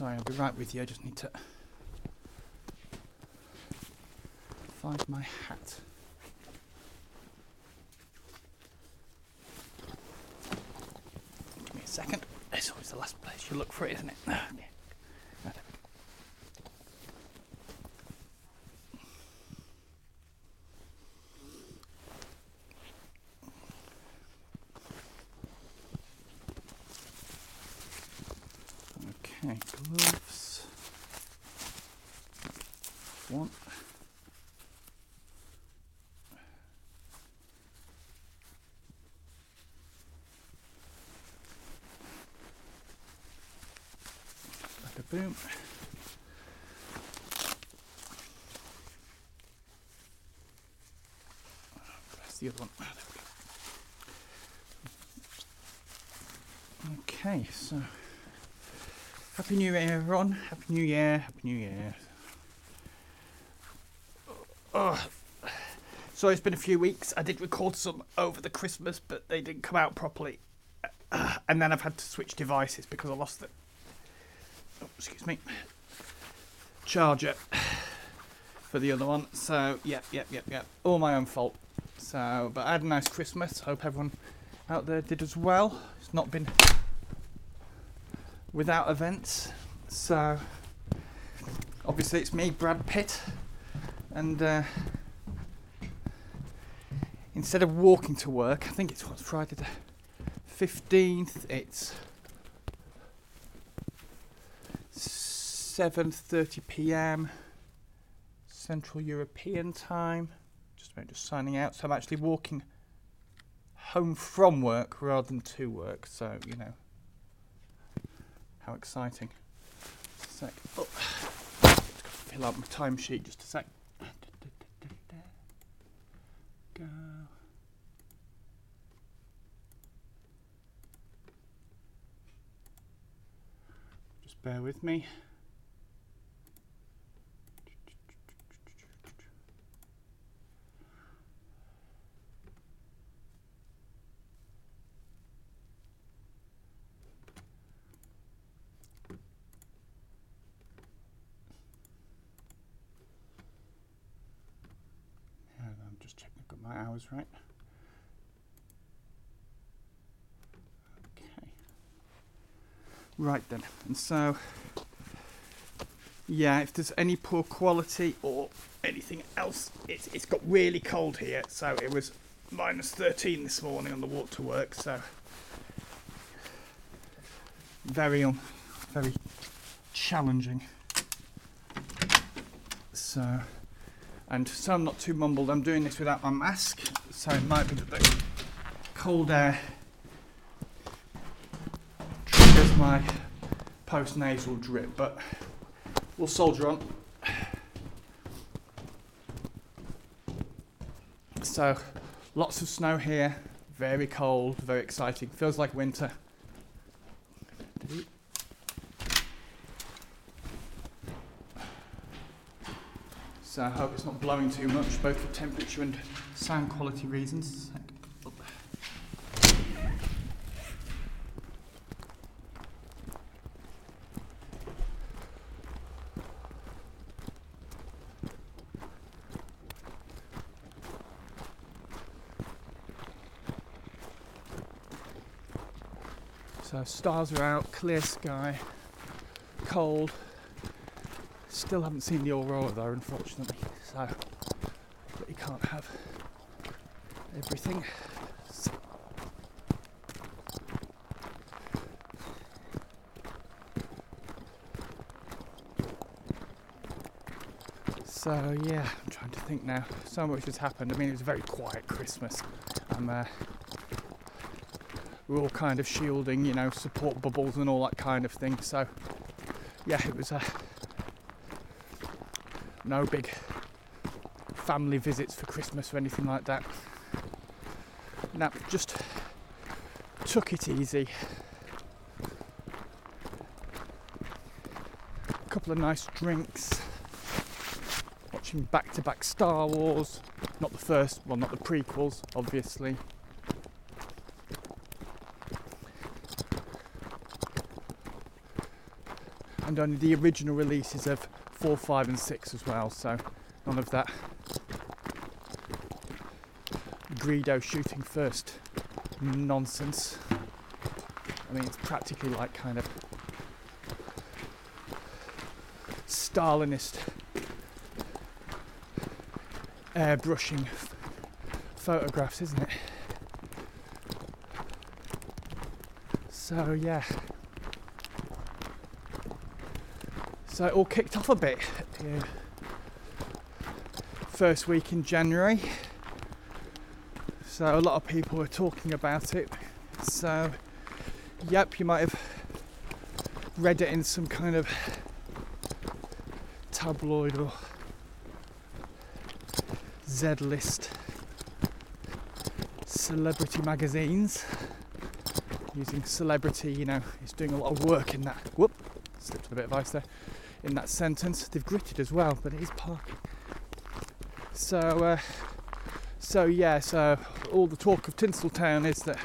Sorry, I'll be right with you. I just need to find my hat. Give me a second. It's always the last place you look for it, isn't it? Ah, yeah. Right. Okay, gloves. One. Like a boom. That's the other one. Ah, there we go. Okay, so Happy New Year, everyone. Happy New Year. Happy New Year. Oh. So it's been a few weeks. I did record some over the Christmas, but they didn't come out properly. Uh, and then I've had to switch devices because I lost the. Excuse me. Charger for the other one. So, yep, yep, yep, yep. All my own fault. So, but I had a nice Christmas. Hope everyone out there did as well. It's not been without events. So obviously it's me, Brad Pitt, and uh, instead of walking to work, I think it's what's Friday the fifteenth. It's seven thirty p.m. Central European time. Just about just signing out. So I'm actually walking home from work rather than to work. So you know. How exciting. Sec. Oh. Just got to fill out my timesheet just a sec. Go. Just bear with me. Yeah, I'm just checking I've got my hours right. Okay. Right then, and so, yeah, if there's any poor quality or anything else, it's, it's got really cold here. So it was minus 13 this morning on the walk to work. So very, um, very challenging. So and so I'm not too mumbled. I'm doing this without my mask, so it might be that the cold air triggers my post nasal drip, but we'll soldier on. So, lots of snow here, very cold, very exciting. Feels like winter. So I hope it's not blowing too much, both for temperature and sound quality reasons. So stars are out, clear sky, cold. Still haven't seen the aurora though, unfortunately. So, but you can't have everything. So- yeah, I'm trying to think now. So much has happened. I mean, it was a very quiet Christmas. I'm uh, we're all kind of shielding, you know, support bubbles and all that kind of thing. So, yeah, it was a no big family visits for Christmas or anything like that. Now, just took it easy. A couple of nice drinks. Watching back to back Star Wars. Not the first, well, not the prequels, obviously. And only the original releases of 4, 5, and 6 as well, so none of that Greedo shooting first nonsense. I mean, it's practically like kind of Stalinist airbrushing photographs, isn't it? So, yeah. So it all kicked off a bit. Yeah. Uh, first week in January. So a lot of people were talking about it. So, yep, you might have read it in some kind of tabloid or Z list celebrity magazines using celebrity, you know, he's doing a lot of work in that. Whoop, slipped a bit of ice there. In that sentence, they've gritted as well, but it is parking. So, uh, so yeah, so all the talk of Tinseltown is that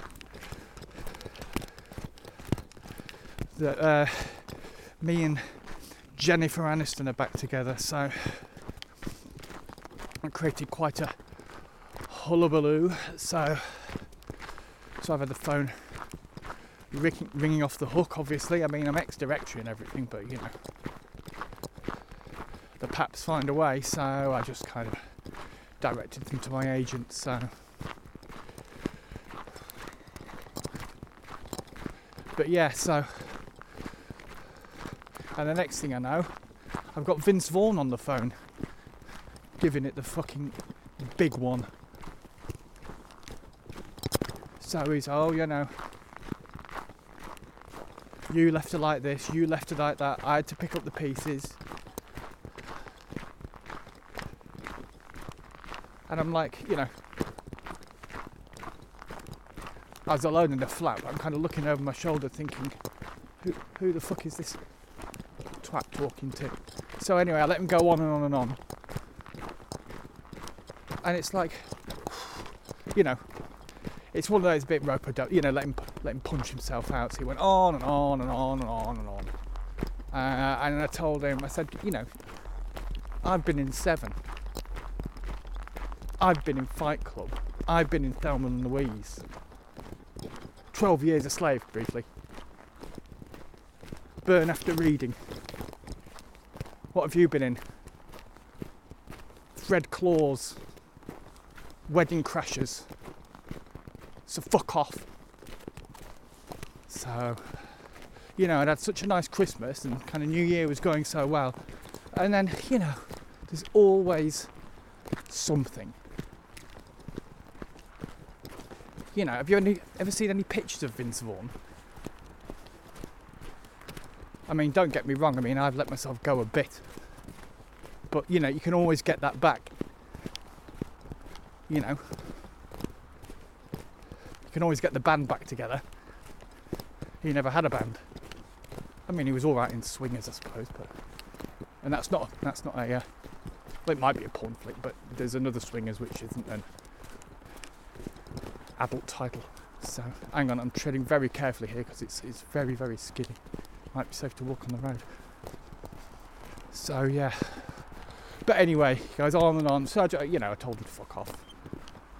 that uh, me and Jennifer Aniston are back together. So I created quite a hullabaloo. So so I've had the phone ringing, off the hook. Obviously, I mean I'm ex-directory and everything, but you know paps find a way. So I just kind of directed them to my agent. So. But yeah, so. And the next thing I know, I've got Vince Vaughn on the phone, giving it the fucking big one. So he's, oh, you know, you left it like this, you left it like that, I had to pick up the pieces. And I'm like, you know, I was alone in the flat, but I'm kind of looking over my shoulder thinking, who, who the fuck is this twat talking to? So anyway, I let him go on and on and on. And it's like, you know, it's one of those bit rope you know, let him let him punch himself out. So he went on and on and on and on and on. Uh, and I told him, I said, you know, I've been in seven. I've been in Fight Club. I've been in Thelma and Louise. 12 years a slave, briefly. Burn after reading. What have you been in? Fred Claus. Wedding Crashers. So fuck off. So, you know, I'd had such a nice Christmas and kind of New Year was going so well. And then, you know, there's always something. You know, have you any, ever seen any pictures of Vince Vaughn? I mean, don't get me wrong, I mean, I've let myself go a bit. But, you know, you can always get that back. You know, you can always get the band back together. He never had a band. I mean, he was all right in swingers, I suppose, but and that's not that's not a. Uh, it might be a porn flick, but there's another swingers which isn't an adult title. So hang on, I'm treading very carefully here because it's it's very very skinny. Might be safe to walk on the road. So yeah. But anyway, goes on and on. So I, you know, I told him to fuck off,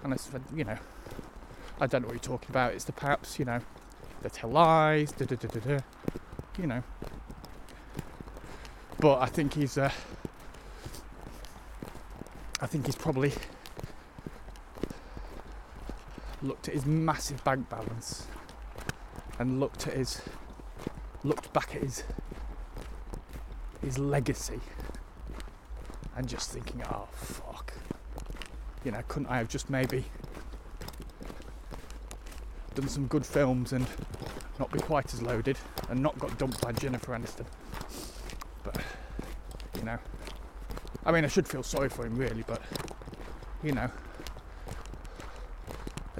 and I said, you know, I don't know what you're talking about. It's the paps, you know, they tell lies, da da da da da, you know. But I think he's, uh, I think he's probably looked at his massive bank balance and looked at his, looked back at his, his legacy and just thinking, oh fuck, you know, couldn't I have just maybe done some good films and not be quite as loaded and not got dumped by Jennifer Aniston. But you know, I mean, I should feel sorry for him really, but you know,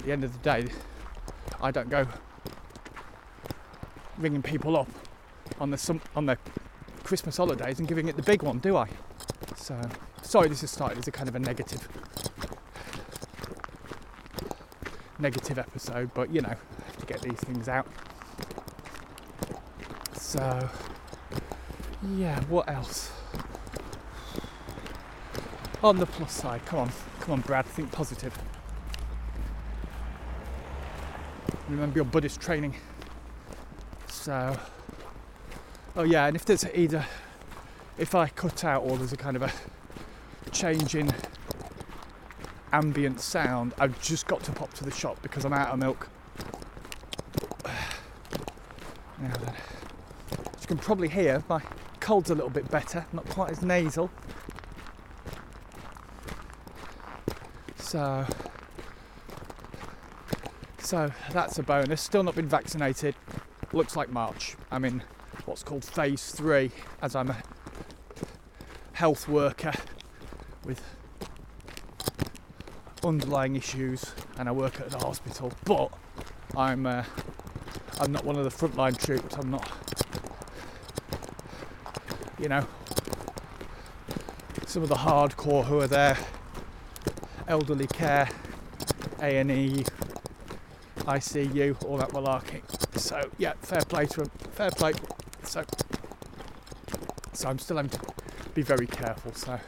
the end of the day, I don't go ringing people up on the on the Christmas holidays and giving it the big one, do I? So sorry, this has started as a kind of a negative negative episode, but you know, to get these things out. So, yeah, what else? On the plus side, come on, come on, Brad, think positive. Remember your Buddhist training. So, oh yeah, and if there's either, if I cut out or there's a kind of a change in ambient sound, I've just got to pop to the shop because I'm out of milk. Now then, as you can probably hear, my cold's a little bit better, not quite as nasal. So, so that's a bonus. Still not been vaccinated. Looks like March. I'm in what's called phase three, as I'm a health worker with underlying issues, and I work at the hospital. But I'm uh, I'm not one of the frontline troops. I'm not, you know, some of the hardcore who are there, elderly care, A and E, ICU, all that malarkey. So yeah, fair play to him. Fair play. So so I'm still having to be very careful. So.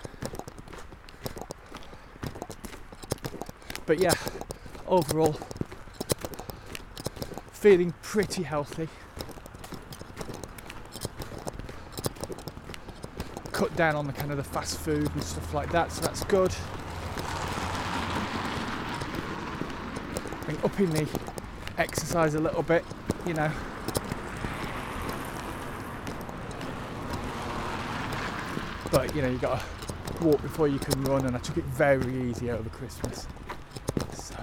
But yeah, overall, feeling pretty healthy. Cut down on the kind of the fast food and stuff like that, so that's good. Upping the exercise a little bit, you know. But you know, you gotta walk before you can run, and I took it very easy over Christmas. So.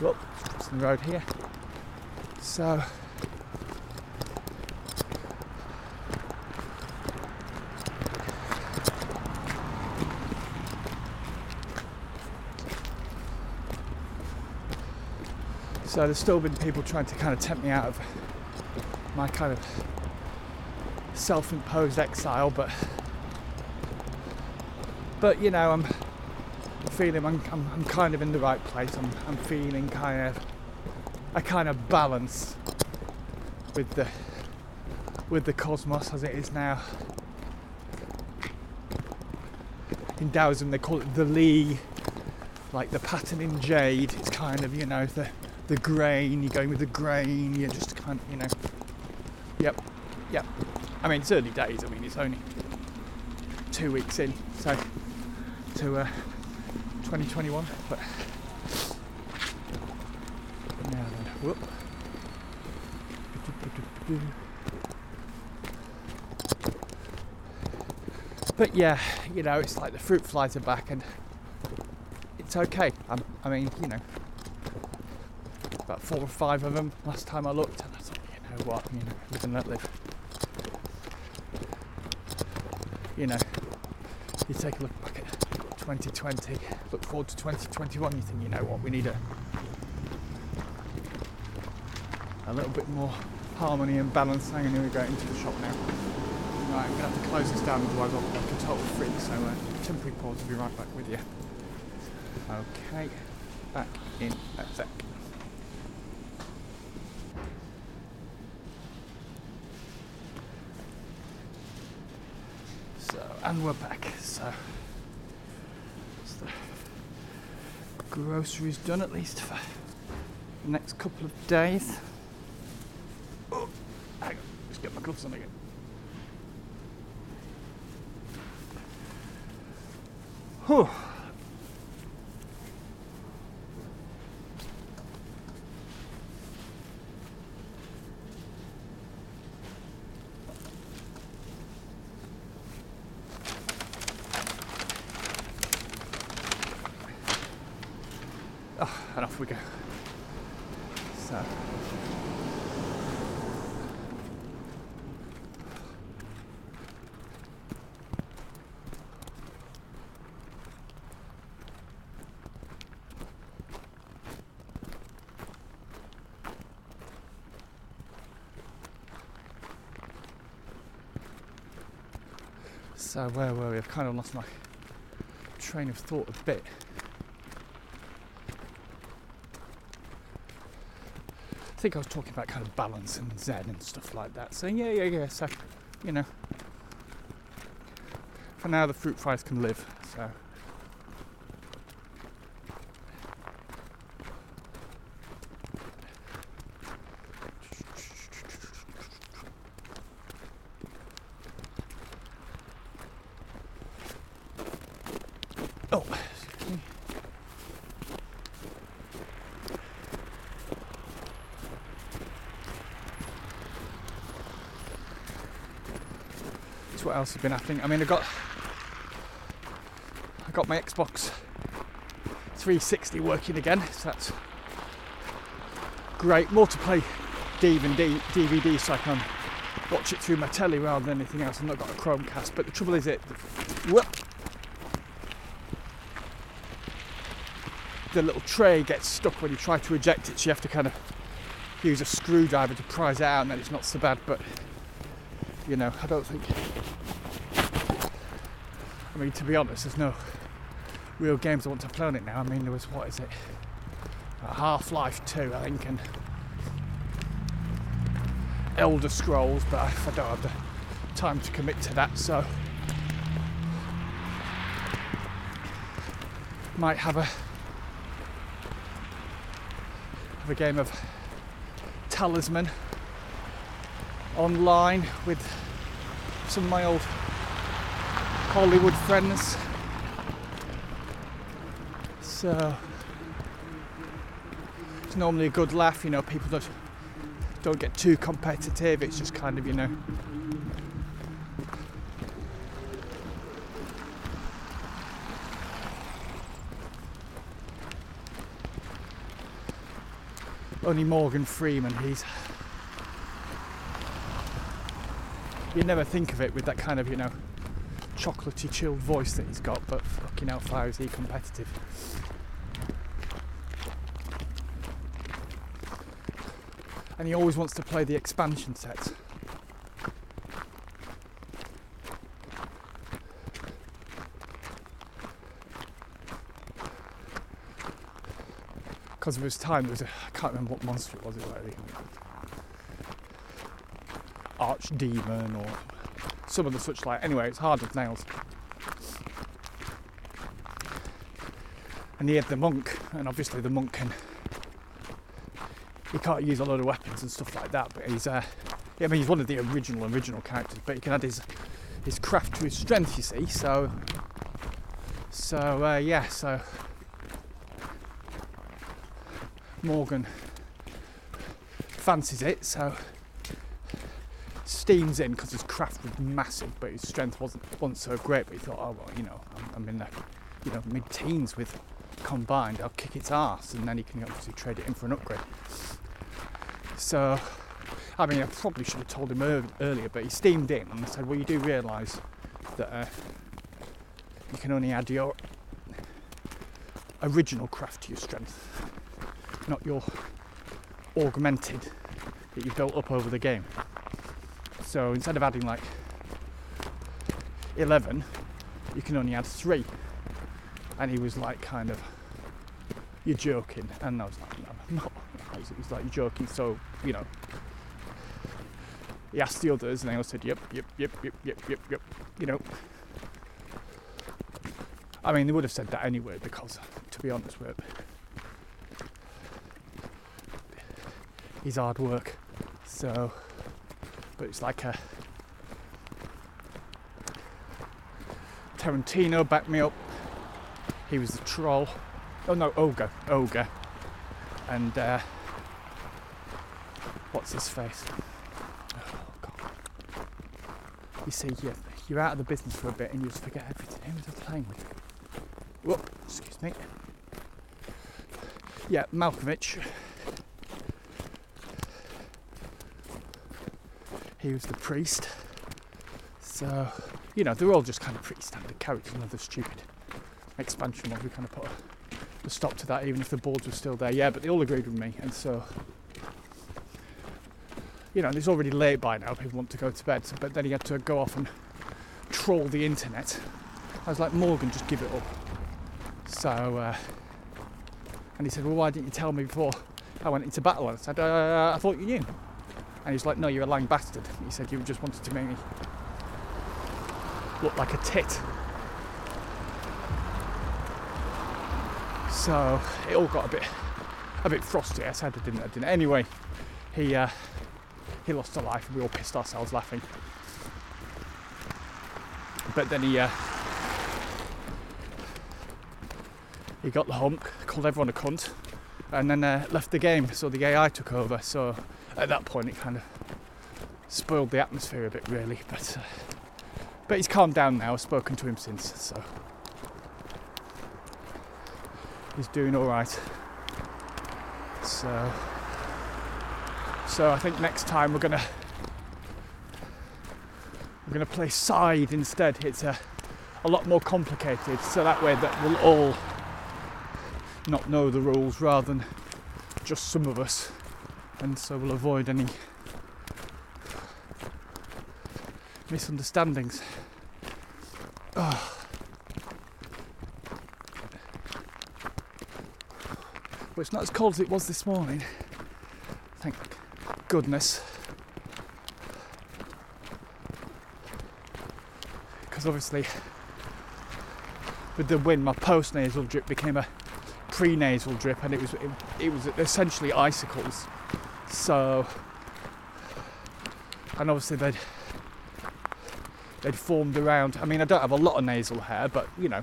Well, crossing the road here. So. So there's still been people trying to kind of tempt me out of my kind of self-imposed exile, but but you know I'm feeling I'm, I'm, I'm kind of in the right place. I'm, I'm feeling kind of a kind of balance with the with the cosmos as it is now. In Taoism they call it the Li, like the pattern in jade. It's kind of you know the the grain. You're going with the grain. You're just kind of you know. Yep, yep. I mean, it's early days. I mean, it's only two weeks in, so to uh, 2021. But now then, whoop. But yeah, you know, it's like the fruit flies are back, and it's okay. I'm, I mean, you know, about four or five of them last time I looked, and I thought, you know what, you know, live and let live. you know, you take a look back at 2020, look forward to 2021, you think, you know what, we need a, a little bit more harmony and balance. I'm going to go into the shop now. Right, I'm going to have to close this down, otherwise I'll look like a total freak, so uh, temporary pause, I'll be right back with you. Okay, back in a sec. So, and we're back. So, groceries done at least for the next couple of days. Oh, hang on, just get my gloves on again. Whew. Oh, and off we go. So. So where were we? I've kind of lost my train of thought a bit. I think I was talking about kind of balance and zen and stuff like that. So yeah, yeah, yeah. So you know, for now the fruit flies can live. So. Oh, excuse me. So what else has been happening? I mean, I got I got my Xbox 360 working again, so that's great. More to play DVD, DVD so I can watch it through my telly rather than anything else. I've not got a Chromecast, but the trouble is it. Whoop, the little tray gets stuck when you try to eject it, so you have to kind of use a screwdriver to prise it out, and then it's not so bad. But you know, I don't think. I mean, to be honest, there's no real games I want to play on it now. I mean, there was what is it? Uh, Half Life 2, I think, and Elder Scrolls, but I I don't have the time to commit to that, so might have a have a game of Talisman online with some of my old Hollywood friends. So it's normally a good laugh, you know, people don't don't get too competitive, it's just kind of, you know. Only Morgan Freeman, he's you never think of it with that kind of, you know, chocolatey chilled voice that he's got, but fucking far is he competitive? And he always wants to play the expansion sets. Because of his time, there was a, I can't remember what monster it was. It was archdemon or some of the such like. Anyway, it's hard as nails. And he had the monk, and obviously the monk can. He can't use a lot of weapons and stuff like that, but he's. Uh, I mean, he's one of the original original characters, but he can add his his craft to his strength. You see, so. So uh, yeah, so. Morgan fancies it, so steams in because his craft was massive, but his strength wasn't wasn't so great. But he thought, oh well, you know, I'm, I'm in the you know mid-teens with combined. I'll kick its ass, and then he can obviously trade it in for an upgrade. So, I mean, I probably should have told him ear- earlier, but he steamed in and I said, well, you do realise that uh, you can only add your original craft to your strength, not your augmented that you've built up over the game. So instead of adding like 11, you can only add three. And he was like, kind of, you're joking. And I was like, no, I'm not. Was- like, you're joking. So, you know, he asked the others, and they all said, yep, yep, yep, yep, yep, yep, yep. You know, I mean, they would have said that anyway because, to be honest with you, he's hard work. So, but it's like a Tarantino backed me up. He was the troll. Oh no, ogre, ogre, and uh, what's his face? Oh god! You see, you're, you're out of the business for a bit, and you just forget everything. Who was I playing with? Whoop! Excuse me. yeah, Malkovich. He was the priest. So, you know, they're all just kind of pretty standard characters, another stupid expansion one. We kind of put a, stop to that, even if the boards were still there. Yeah, but they all agreed with me, and so, you know, it's already late by now. People want to go to bed, so, but then he had to go off and troll the internet. I was like, Morgan, just give it up. So, uh, and he said, well, why didn't you tell me before I went into battle? And I said, uh, I thought you knew. And he's like, no, you're a lying bastard. He said, you just wanted to make me look like a tit. So it all got a bit, a bit frosty. I said I didn't, I didn't. Anyway, he, uh, he lost a life and we all pissed ourselves laughing. But then he, uh, he got the hump, called everyone a cunt, and then uh, left the game. So the AI took over. So at that point, it kind of spoiled the atmosphere a bit, really. But uh, but he's calmed down now. I've spoken to him since, so he's doing all right. So so I think next time we're gonna we're gonna play side instead. It's a a lot more complicated, so that way that we'll all not know the rules rather than just some of us, and so we'll avoid any misunderstandings. Oh. But it's not as cold as it was this morning. Thank goodness. Because obviously, with the wind, my post nasal drip became a pre-nasal drip, and it was it, it was essentially icicles. So, and obviously they'd they'd formed around. I mean, I don't have a lot of nasal hair, but you know,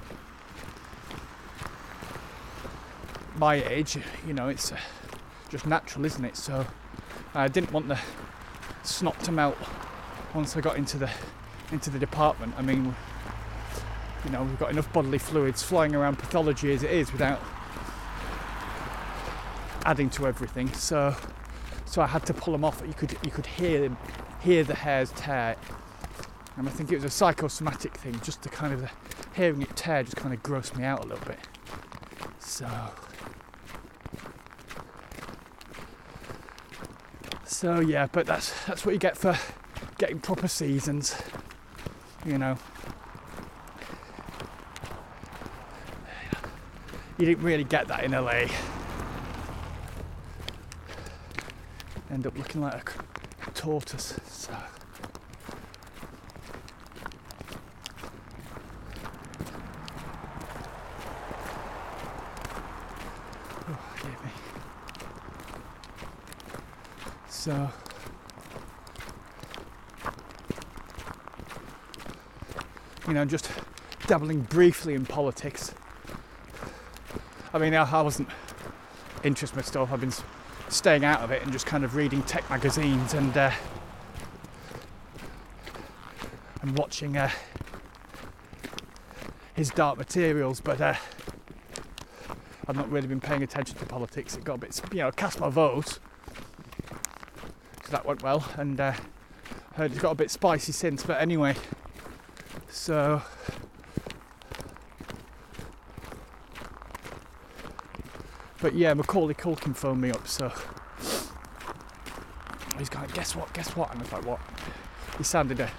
my age, you know, it's uh, just natural, isn't it? So, I didn't want the snot to melt once I got into the into the department. I mean, you know, we've got enough bodily fluids flying around pathology as it is without adding to everything. So, so I had to pull them off. You could you could hear them, hear the hairs tear, and I think it was a psychosomatic thing. Just the kind of the hearing it tear just kind of grossed me out a little bit. So, so yeah, but that's that's what you get for getting proper seasons. You know. You didn't really get that in LA. End up looking like a tortoise. So. Oh. So. You know, just dabbling briefly in politics. I mean, I, I wasn't interested in stuff. I've been staying out of it and just kind of reading tech magazines and uh, and watching uh, his dark materials. But uh, I've not really been paying attention to politics. It got a bit, you know, cast my vote. So that went well, and uh, heard it's got a bit spicy since. But anyway, so. But yeah, Macaulay Culkin phoned me up, so he's going, guess what, guess what? And I was like, what? He sounded a.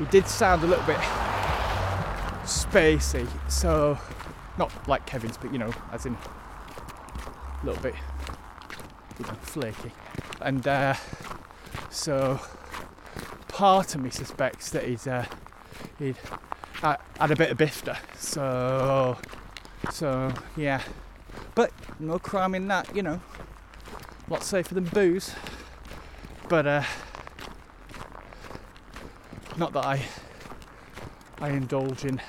He did sound a little bit spacey, so not like Kevin's, but you know, as in a little bit you know, flaky. And uh, so part of me suspects that he's uh, he'd uh, had a bit of bifter. So so yeah, but no crime in that, you know. A lot safer than booze. But uh, not that I I indulge in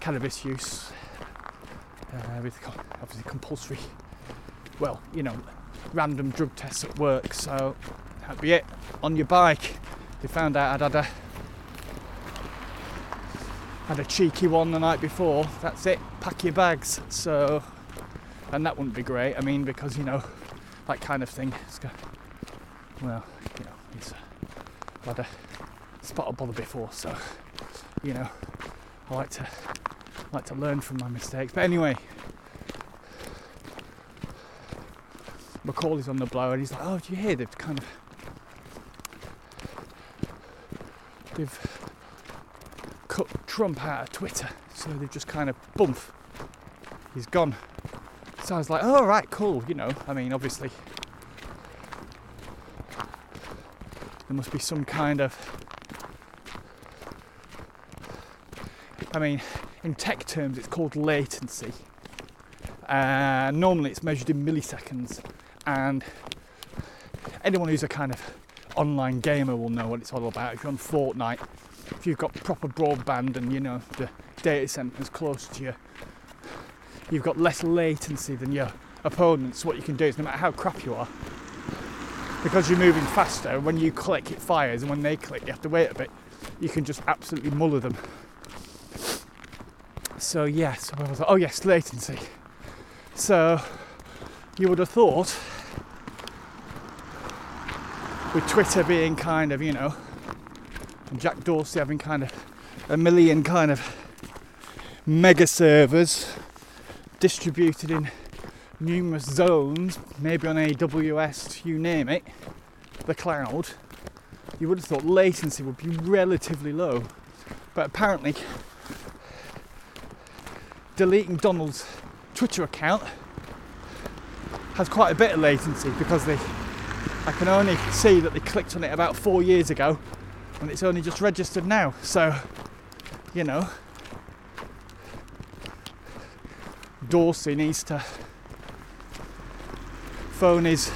cannabis use uh, with obviously compulsory. Well, you know, random drug tests at work. So that'd be it. On your bike, they found out I'd had a had a cheeky one the night before. That's it. Pack your bags. So and that wouldn't be great. I mean, because you know, that kind of thing. It's got, well, you know, it's had a spot of bother before, so you know, I like to like to learn from my mistakes. But anyway, Macaulay's on the blower, and he's like, "Oh, do you hear? They've kind of they've Trump out of Twitter, so they've just kind of bump. He's gone." So I was like, "Oh, right, cool." You know, I mean, obviously. There must be some kind of I mean, in tech terms, it's called latency. Uh, normally, it's measured in milliseconds, and anyone who's a kind of online gamer will know what it's all about. If you're on Fortnite, if you've got proper broadband and you know the data centers close to you, you've got less latency than your opponents. What you can do is, no matter how crap you are, because you're moving faster, when you click, it fires, and when they click, you have to wait a bit. You can just absolutely muller them. So yes, was like, oh yes, latency. So you would have thought with Twitter being kind of, you know, and Jack Dorsey having kind of a million kind of mega servers distributed in numerous zones, maybe on AWS, you name it, the cloud, you would have thought latency would be relatively low. But apparently, deleting Donald's Twitter account has quite a bit of latency because they I can only see that they clicked on it about four years ago and it's only just registered now. So, you know, Dorsey needs to phone his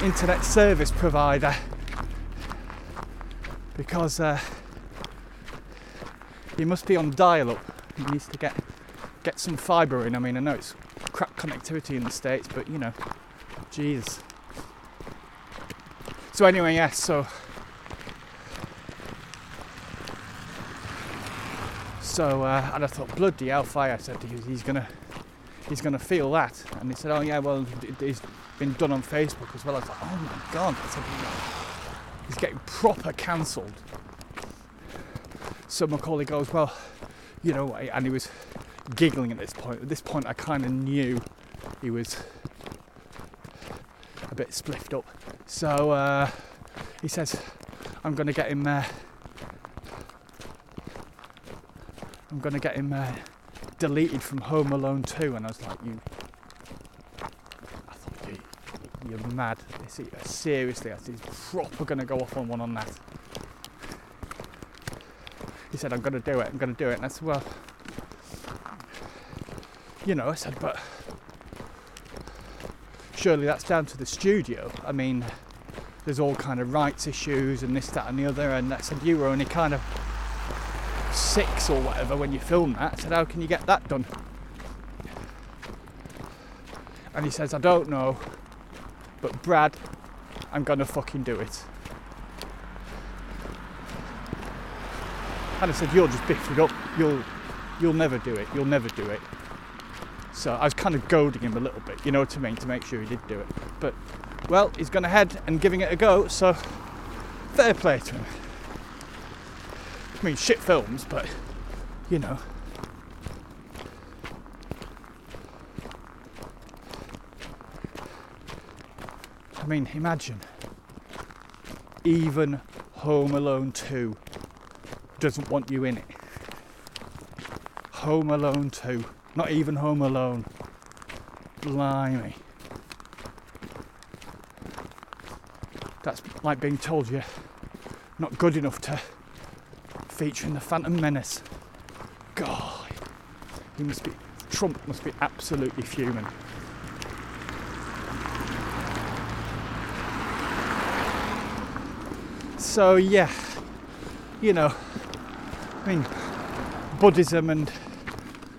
internet service provider because uh, he must be on dial up. He needs to get get some fibre in. I mean, I know it's crap connectivity in the States, but you know, jeez. So, anyway, yes, yeah, so. So, uh, and I thought, bloody hellfire, I said, he's gonna, he's gonna feel that. And he said, oh yeah, well, it's been done on Facebook as well. I was like, oh my god, I said, he's getting proper cancelled. So Macaulay goes, well, you know, and he was giggling at this point. At this point, I kind of knew he was a bit spliffed up. So uh, he says, "I'm going to get him. Uh, I'm going to get him uh, deleted from Home Alone 2." And I was like, "You." I thought, you, you're mad. Seriously, I said, he's proper going to go off on one on that. He said, I'm going to do it, I'm going to do it. And I said, well, you know, I said, but surely that's down to the studio. I mean, there's all kind of rights issues and this, that, and the other. And I said, you were only kind of six or whatever when you filmed that. I said, how can you get that done? And he says, I don't know, but Brad, I'm gonna fucking do it. And I said, you'll just biff it up. You'll, you'll never do it. You'll never do it. So I was kind of goading him a little bit, you know what I mean, to make sure he did do it. But, well, he's gone ahead and giving it a go, so fair play to him. I mean, shit films, but, you know. I mean, imagine. Even Home Alone 2 doesn't want you in it. Home Alone 2. Not even home alone. Blimey. That's like being told you're not good enough to feature in the Phantom Menace. God, he must be. Trump must be absolutely fuming. So yeah, you know, I mean, Buddhism and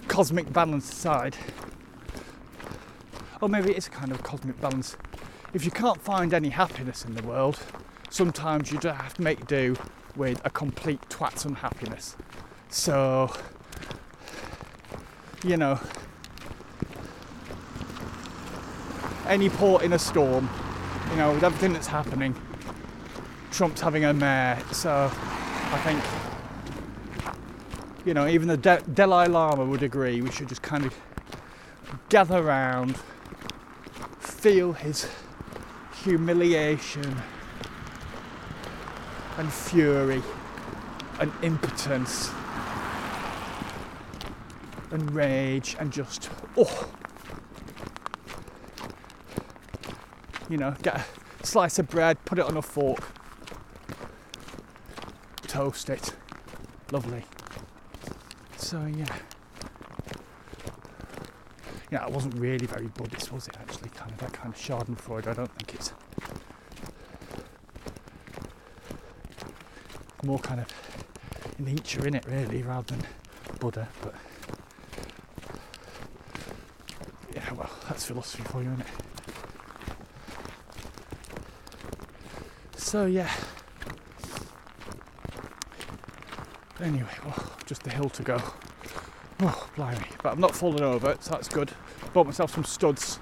cosmic balance aside, or maybe it's a kind of cosmic balance. If you can't find any happiness in the world, sometimes you just have to make do with a complete twat's unhappiness. So, you know, any port in a storm. You know, with everything that's happening, Trump's having a mare. So I think, you know, even the De- Dalai Lama would agree we should just kind of gather round, feel his humiliation and fury and impotence and rage and just oh. You know get a slice of bread put it on a fork. Toast it. Lovely. So yeah. Yeah it wasn't really very buddhist was it actually? Kind of that kind of schadenfreude i don't think it's more kind of nature in it really rather than buddha but yeah well that's philosophy for you isn't it? So yeah. Anyway well just the hill to go. Oh blimey but i'm not falling over so that's good. Bought myself some studs.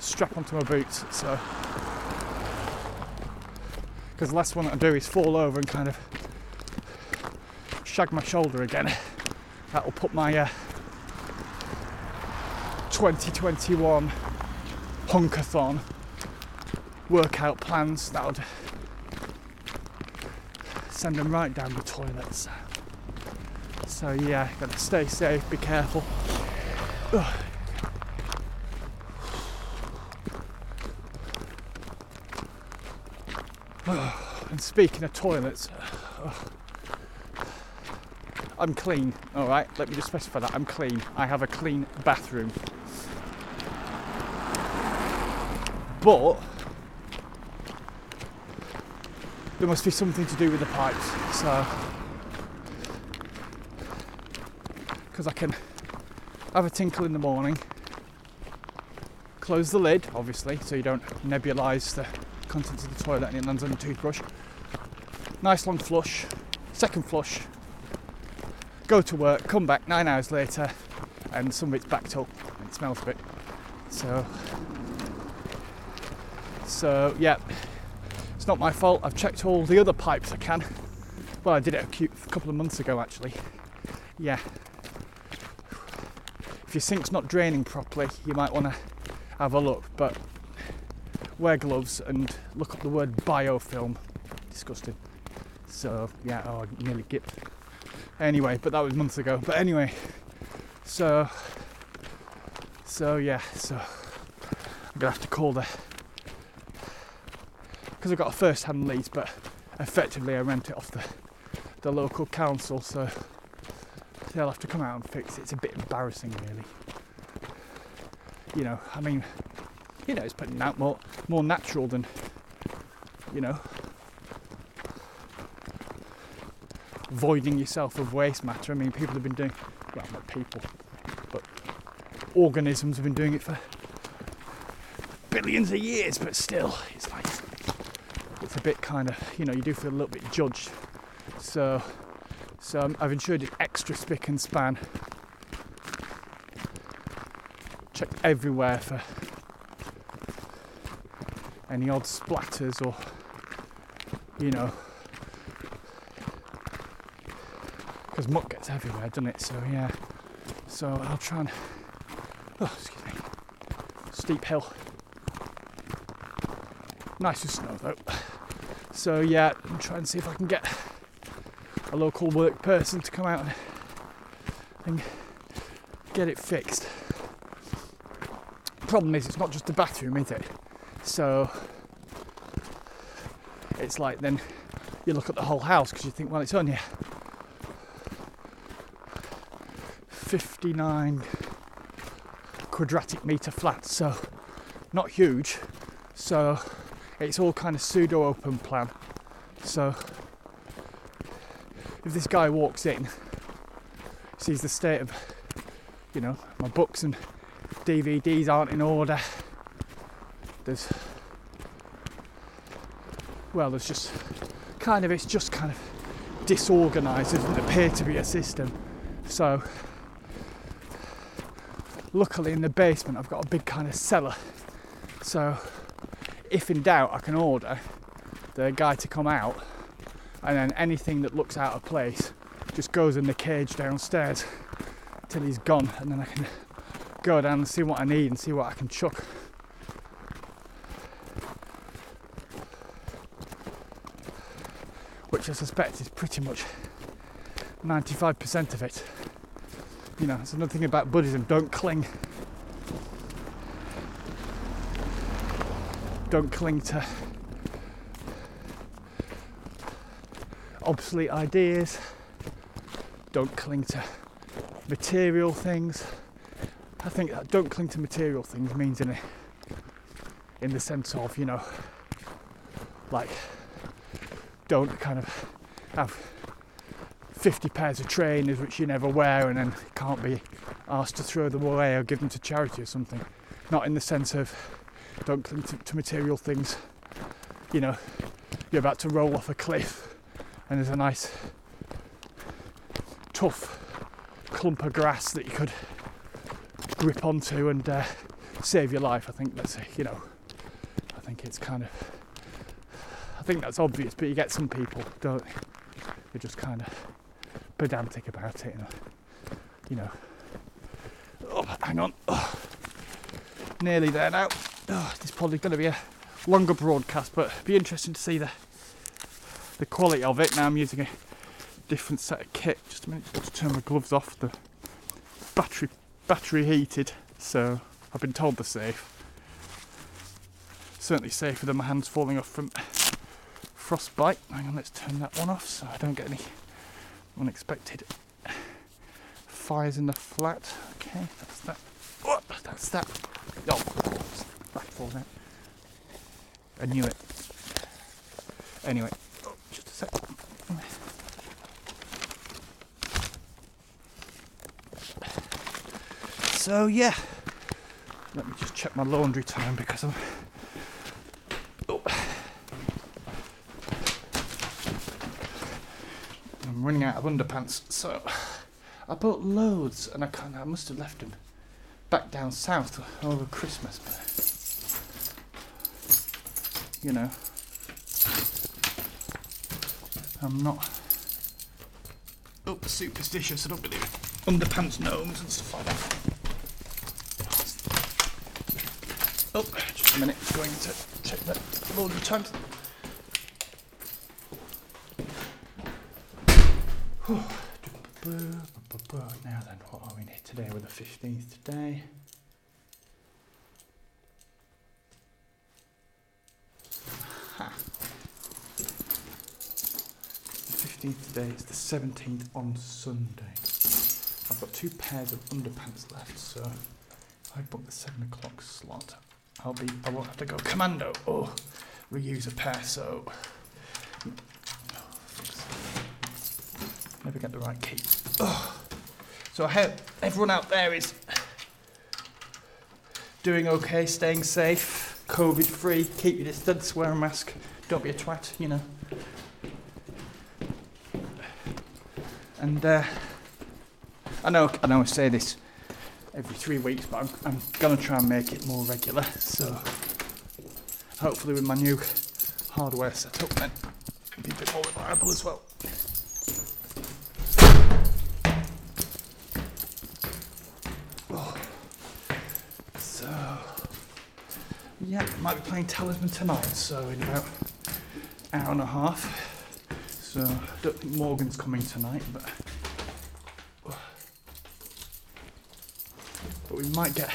Strap onto my boots so because the last one that I do is fall over and kind of shag my shoulder again. That will put my uh, 2021 hunkathon workout plans. That would send them right down the toilets. So yeah, gotta stay safe, be careful. Ugh. And speaking of toilets, I'm clean, alright? Let me just specify that I'm clean. I have a clean bathroom. But there must be something to do with the pipes, so because I can have a tinkle in the morning, close the lid, obviously, so you don't nebulise the contents of the toilet and it lands on your toothbrush. Nice long flush, second flush, go to work, come back nine hours later, and some of it's backed up. It smells a bit. So, so yeah, it's not my fault. I've checked all the other pipes I can. Well, I did it a cute- couple of months ago actually. Yeah. If your sink's not draining properly, you might want to have a look. But wear gloves and look up the word biofilm. Disgusting. So yeah, oh, I nearly gipped. Anyway, but that was months ago. But anyway, so so yeah, so I'm gonna have to call the because I've got a first-hand lease, but effectively I rent it off the the local council, so they'll have to come out and fix it. It's a bit embarrassing, really. You know, I mean, you know, it's putting out more more natural than you know voiding yourself of waste matter. I mean, people have been doing well, not people, but organisms have been doing it for billions of years. But still, it's like it's a bit kind of you know you do feel a little bit judged. So, so I've ensured it extra spick and span. Checked everywhere for any odd splatters or you know because muck gets everywhere doesn't it? So yeah. So I'll try and oh excuse me. Steep hill. Nice with snow though. So yeah I'm trying to see if I can get a local work person to come out and, get it fixed. Problem is it's not just the bathroom is it? So it's like then you look at the whole house because you think, well, it's only 59 quadratic meter flat, so not huge. So it's all kind of pseudo open plan. So if this guy walks in, sees the state of, you know, my books and DVDs aren't in order there's well there's just kind of it's just kind of disorganized it doesn't appear to be a system so luckily in the basement i've got a big kind of cellar So, if in doubt, I can order the guy to come out, and then anything that looks out of place just goes in the cage downstairs till he's gone, and then I can go down and see what I need and see what I can chuck. Which I suspect is pretty much 95% of it. You know, it's another thing about Buddhism don't cling. Don't cling to obsolete ideas. Don't cling to material things. I think that don't cling to material things means in in the sense of you know like don't kind of have 50 pairs of trainers which you never wear and then can't be asked to throw them away or give them to charity or something. Not in the sense of don't cling to, to material things. You know, you're about to roll off a cliff and there's a nice tough clump of grass that you could grip onto and uh, save your life. I think that's you know, I think it's kind of, I think that's obvious, but you get some people don't, they're just kind of pedantic about it, and you know. Oh, hang on, oh, nearly there now. Oh, this is probably going to be a longer broadcast, but be interesting to see the the quality of it. Now I'm using a different set of kit. Just a minute, just to turn my gloves off. The battery battery heated, so I've been told they're safe. Certainly safer than my hands falling off from frostbite. Hang on, let's turn that one off so I don't get any unexpected fires in the flat. Okay, that's that. Oh, that's that. Oh, that falls out. I knew it. Anyway, oh, just a sec. So yeah, let me just check my laundry time because I'm. Oh. Running out of underpants, so I bought loads, and I kind I must have left them back down south over Christmas, but you know, I'm not oh, superstitious. I don't believe. Underpants gnomes and stuff like that. Oh, just a minute. Going to check that laundry times. Now then, what are we in today? We're the 15th today. Ha. 15th today, it's the 17th on Sunday. I've got two pairs of underpants left, so I book the 7 o'clock slot. I'll be I won't have to go commando or reuse a pair so never get the right key. Oh. So I hope everyone out there is doing okay, staying safe, COVID free, keep your distance, wear a mask, don't be a twat, you know. And uh, I know I know I say this every three weeks, but I'm, I'm to try and make it more regular. So hopefully with my new hardware setup, then it'll be a bit more reliable as well. Oh. So yeah, might be playing Talisman tonight. So in about an hour and a half. So I don't think Morgan's coming tonight, but but we might get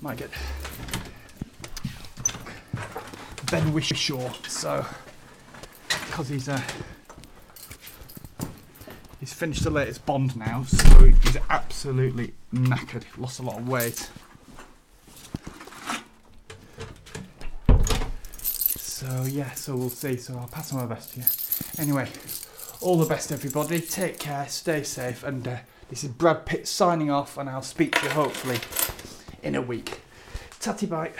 might get Ben Whishaw. So because he's he's finished the latest Bond now, so he's absolutely knackered. Lost a lot of weight. So yeah, so we'll see. So I'll pass on my best to you. Anyway, all the best, everybody. Take care, stay safe, and uh, this is Brad Pitt signing off, and I'll speak to you hopefully in a week. Tatty bye.